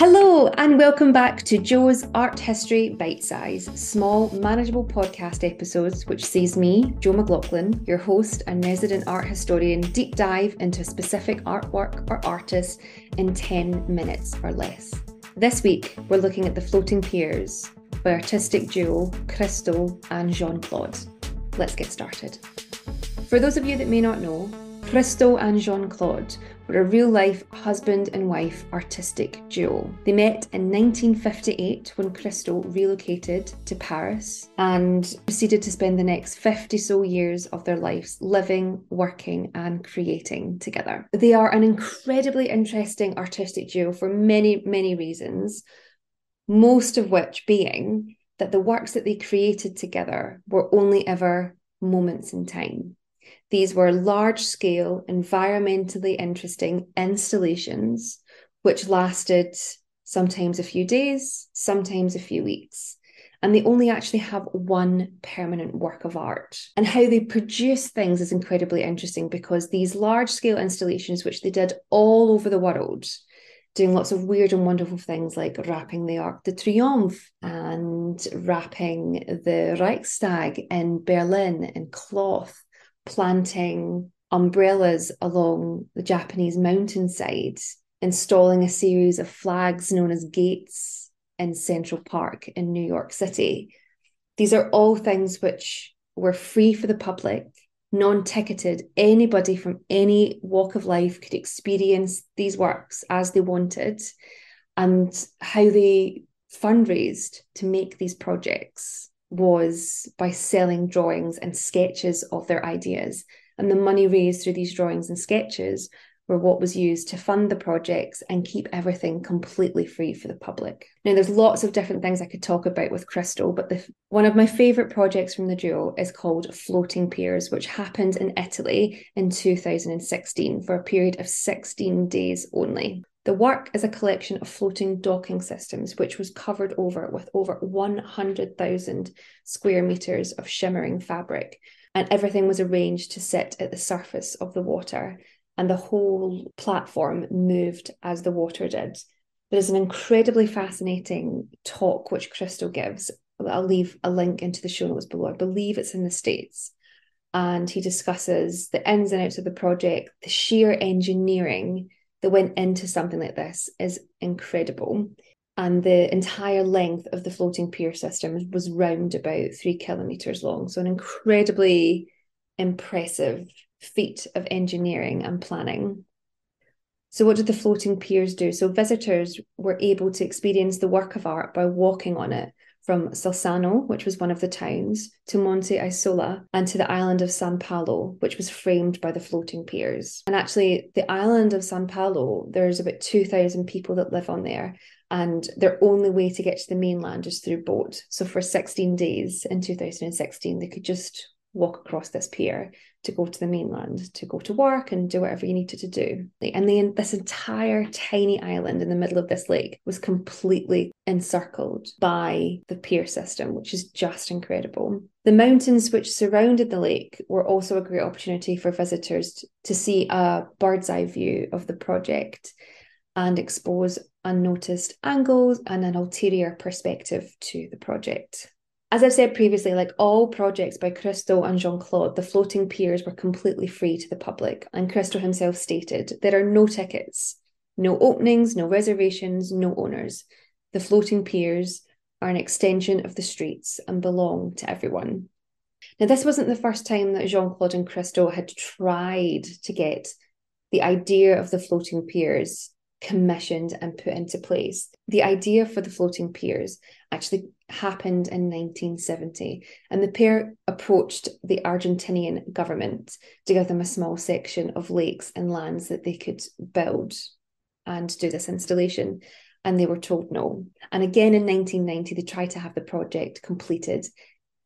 Hello, and welcome back to Jo's Art History Bite Size, small, manageable podcast episodes which sees me, Jo McLaughlin, your host and resident art historian, deep dive into a specific artwork or artist in 10 minutes or less. This week, we're looking at The Floating Piers by artistic duo Christo and Jeanne-Claude. Let's get started. For those of you that may not know, Christo and Jeanne-Claude were a real life husband and wife artistic duo. They met in 1958 when Christo relocated to Paris and proceeded to spend the next 50 so years of their lives living, working, and creating together. They are an incredibly interesting artistic duo for many, many reasons, most of which being that the works that they created together were only ever moments in time. These were large scale, environmentally interesting installations, which lasted sometimes a few days, sometimes a few weeks. And they only actually have one permanent work of art. And how they produce things is incredibly interesting because these large scale installations, which they did all over the world, doing lots of weird and wonderful things like wrapping the Arc de Triomphe and wrapping the Reichstag in Berlin in cloth planting umbrellas along the Japanese mountainside, installing a series of flags known as gates in Central Park in New York City. These are all things which were free for the public, non ticketed. Anybody from any walk of life could experience these works as they wanted, and how they fundraised to make these projects was by selling drawings and sketches of their ideas. And the money raised through these drawings and sketches were what was used to fund the projects and keep everything completely free for the public. Now, there's lots of different things I could talk about with Christo, but the, one of my favourite projects from the duo is called Floating Piers, which happened in Italy in 2016 for a period of 16 days only. The work is a collection of floating docking systems, which was covered over with over 100,000 square meters of shimmering fabric, and everything was arranged to sit at the surface of the water, and the whole platform moved as the water did. There's an incredibly fascinating talk which Christo gives. I'll leave a link into the show notes below. I believe it's in the States. And he discusses the ins and outs of the project, the sheer engineering that went into something like this is incredible. And the entire length of the floating pier system was round about three kilometres long. So, an incredibly impressive feat of engineering and planning. So, what did the floating piers do? So, visitors were able to experience the work of art by walking on it from Sulzano, which was one of the towns, to Monte Isola and to the island of San Paolo, which was framed by the floating piers. And actually, the island of San Paolo, there's about 2,000 people that live on there. And their only way to get to the mainland is through boat. So for 16 days in 2016, they could just walk across this pier to go to the mainland, to go to work and do whatever you needed to do. And then this entire tiny island in the middle of this lake was completely encircled by the pier system, which is just incredible. The mountains which surrounded the lake were also a great opportunity for visitors to see a bird's eye view of the project and expose unnoticed angles and an ulterior perspective to the project. As I've said previously, like all projects by Christo and Jeanne-Claude, the floating piers were completely free to the public. And Christo himself stated there are no tickets, no openings, no reservations, no owners. The floating piers are an extension of the streets and belong to everyone. Now, this wasn't the first time that Jeanne-Claude and Christo had tried to get the idea of the floating piers commissioned and put into place. The idea for the floating piers actually happened in 1970, and the pair approached the Argentinian government to give them a small section of lakes and lands that they could build and do this installation. And they were told no. And again in 1990, they tried to have the project completed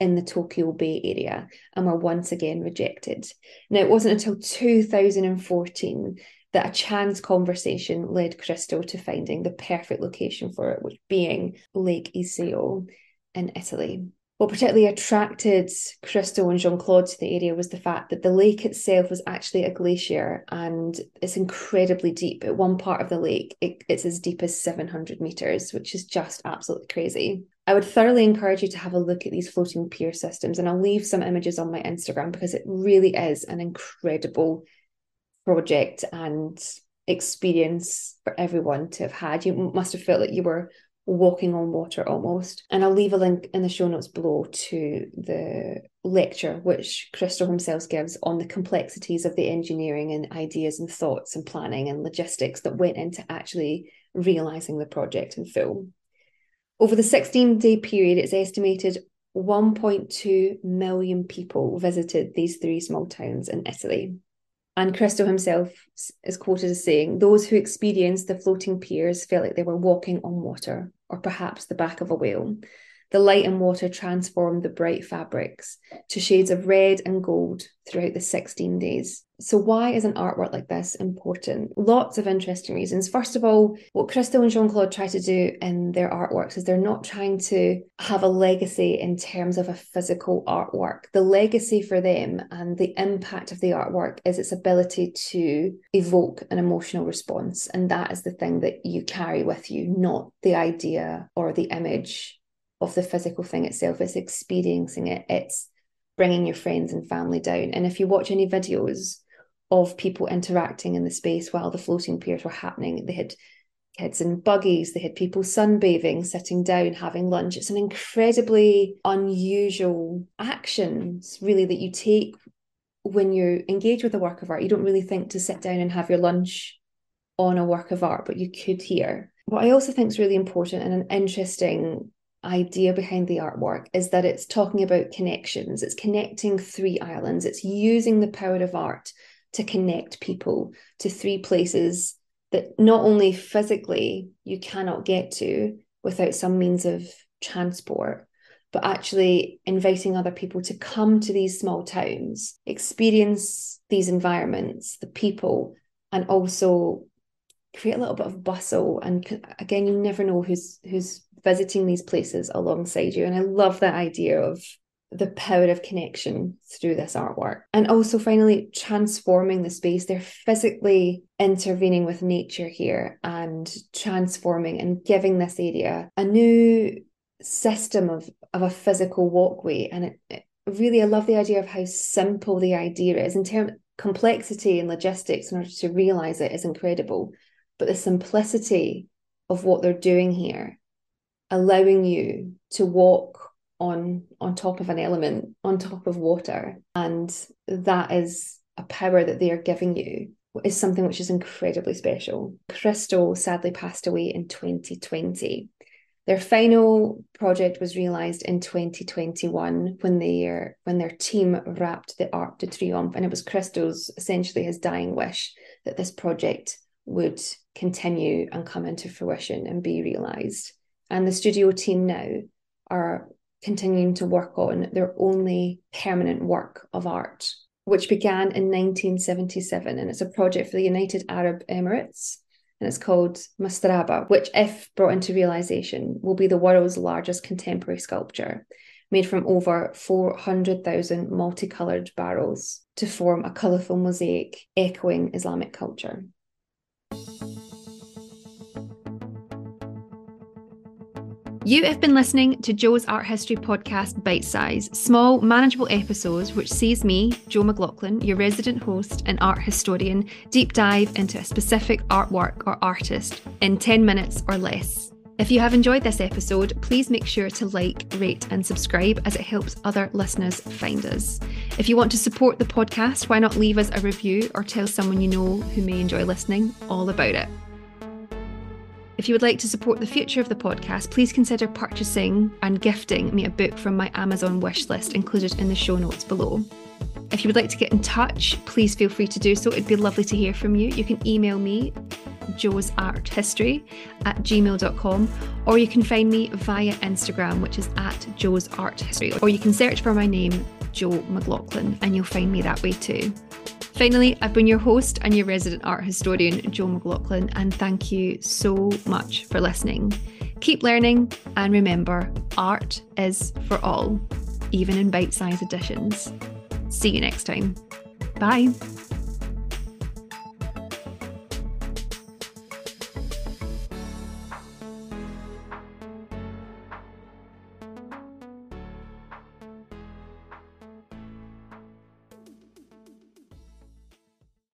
in the Tokyo Bay area and were once again rejected. Now, it wasn't until 2014 that a chance conversation led Christo to finding the perfect location for it, which being Lake Iseo in Italy. What particularly attracted Christo and Jeanne-Claude to the area was the fact that the lake itself was actually a glacier and it's incredibly deep. At one part of the lake, it, it's as deep as 700 meters, which is just absolutely crazy. I would thoroughly encourage you to have a look at these floating pier systems, and I'll leave some images on my Instagram because it really is an incredible project and experience for everyone to have had. You must have felt like you were walking on water almost. And I'll leave a link in the show notes below to the lecture which Christo himself gives on the complexities of the engineering and ideas and thoughts and planning and logistics that went into actually realizing the project in full. Over the 16 day period, it's estimated 1.2 million people visited these three small towns in Italy. And Christo himself is quoted as saying, Those who experienced the floating piers felt like they were walking on water, or perhaps the back of a whale. The light and water transformed the bright fabrics to shades of red and gold throughout the 16 days. So, why is an artwork like this important? Lots of interesting reasons. First of all, what Christo and Jeanne-Claude try to do in their artworks is they're not trying to have a legacy in terms of a physical artwork. The legacy for them and the impact of the artwork is its ability to evoke an emotional response. And that is the thing that you carry with you, not the idea or the image of the physical thing itself. It's experiencing it. It's bringing your friends and family down. And if you watch any videos of people interacting in the space while the floating piers were happening, they had kids in buggies, they had people sunbathing, sitting down, having lunch. It's an incredibly unusual actions, really, that you take when you engage with a work of art. You don't really think to sit down and have your lunch on a work of art, but you could here. What I also think is really important and an interesting idea behind the artwork is that it's talking about connections. It's connecting three islands. It's using the power of art to connect people to three places that not only physically you cannot get to without some means of transport, but actually inviting other people to come to these small towns, experience these environments, the people, and also create a little bit of bustle. And again, you never know who's who's visiting these places alongside you. And I love that idea of the power of connection through this artwork. And also, finally, transforming the space. They're physically intervening with nature here and transforming and giving this area a new system of, of a physical walkway. And it, it really, I love the idea of how simple the idea is in terms of complexity and logistics in order to realize it is incredible. But the simplicity of what they're doing here allowing you to walk on on top of an element on top of water. And that is a power that they are giving you is something which is incredibly special. Christo sadly passed away in 2020 their final project was realized in 2021 when they when their team wrapped the Arc de Triomphe and it was Christo's essentially his dying wish that this project would continue and come into fruition and be realized and the studio team now are continuing to work on their only permanent work of art, which began in 1977. And it's a project for the United Arab Emirates. And it's called Mastaba, which, if brought into realization, will be the world's largest contemporary sculpture, made from over 400,000 multicolored barrels to form a colourful mosaic echoing Islamic culture. You have been listening to Jo's Art History Podcast Bite Size, small, manageable episodes which sees me, Jo McLaughlin, your resident host and art historian, deep dive into a specific artwork or artist in 10 minutes or less. If you have enjoyed this episode, please make sure to like, rate, and subscribe as it helps other listeners find us. If you want to support the podcast, why not leave us a review or tell someone you know who may enjoy listening all about it? If you would like to support the future of the podcast, please consider purchasing and gifting me a book from my Amazon wish list included in the show notes below. If you would like to get in touch, please feel free to do so. It'd be lovely to hear from you. You can email me, Jo's Art History at gmail.com, or you can find me via Instagram, which is at Jo's Art History, or you can search for my name, Jo McLaughlin, and you'll find me that way too. Finally, I've been your host and your resident art historian, Jo McLaughlin, and thank you so much for listening. Keep learning, and remember, art is for all. even in bite sized editions. See you next time. Bye.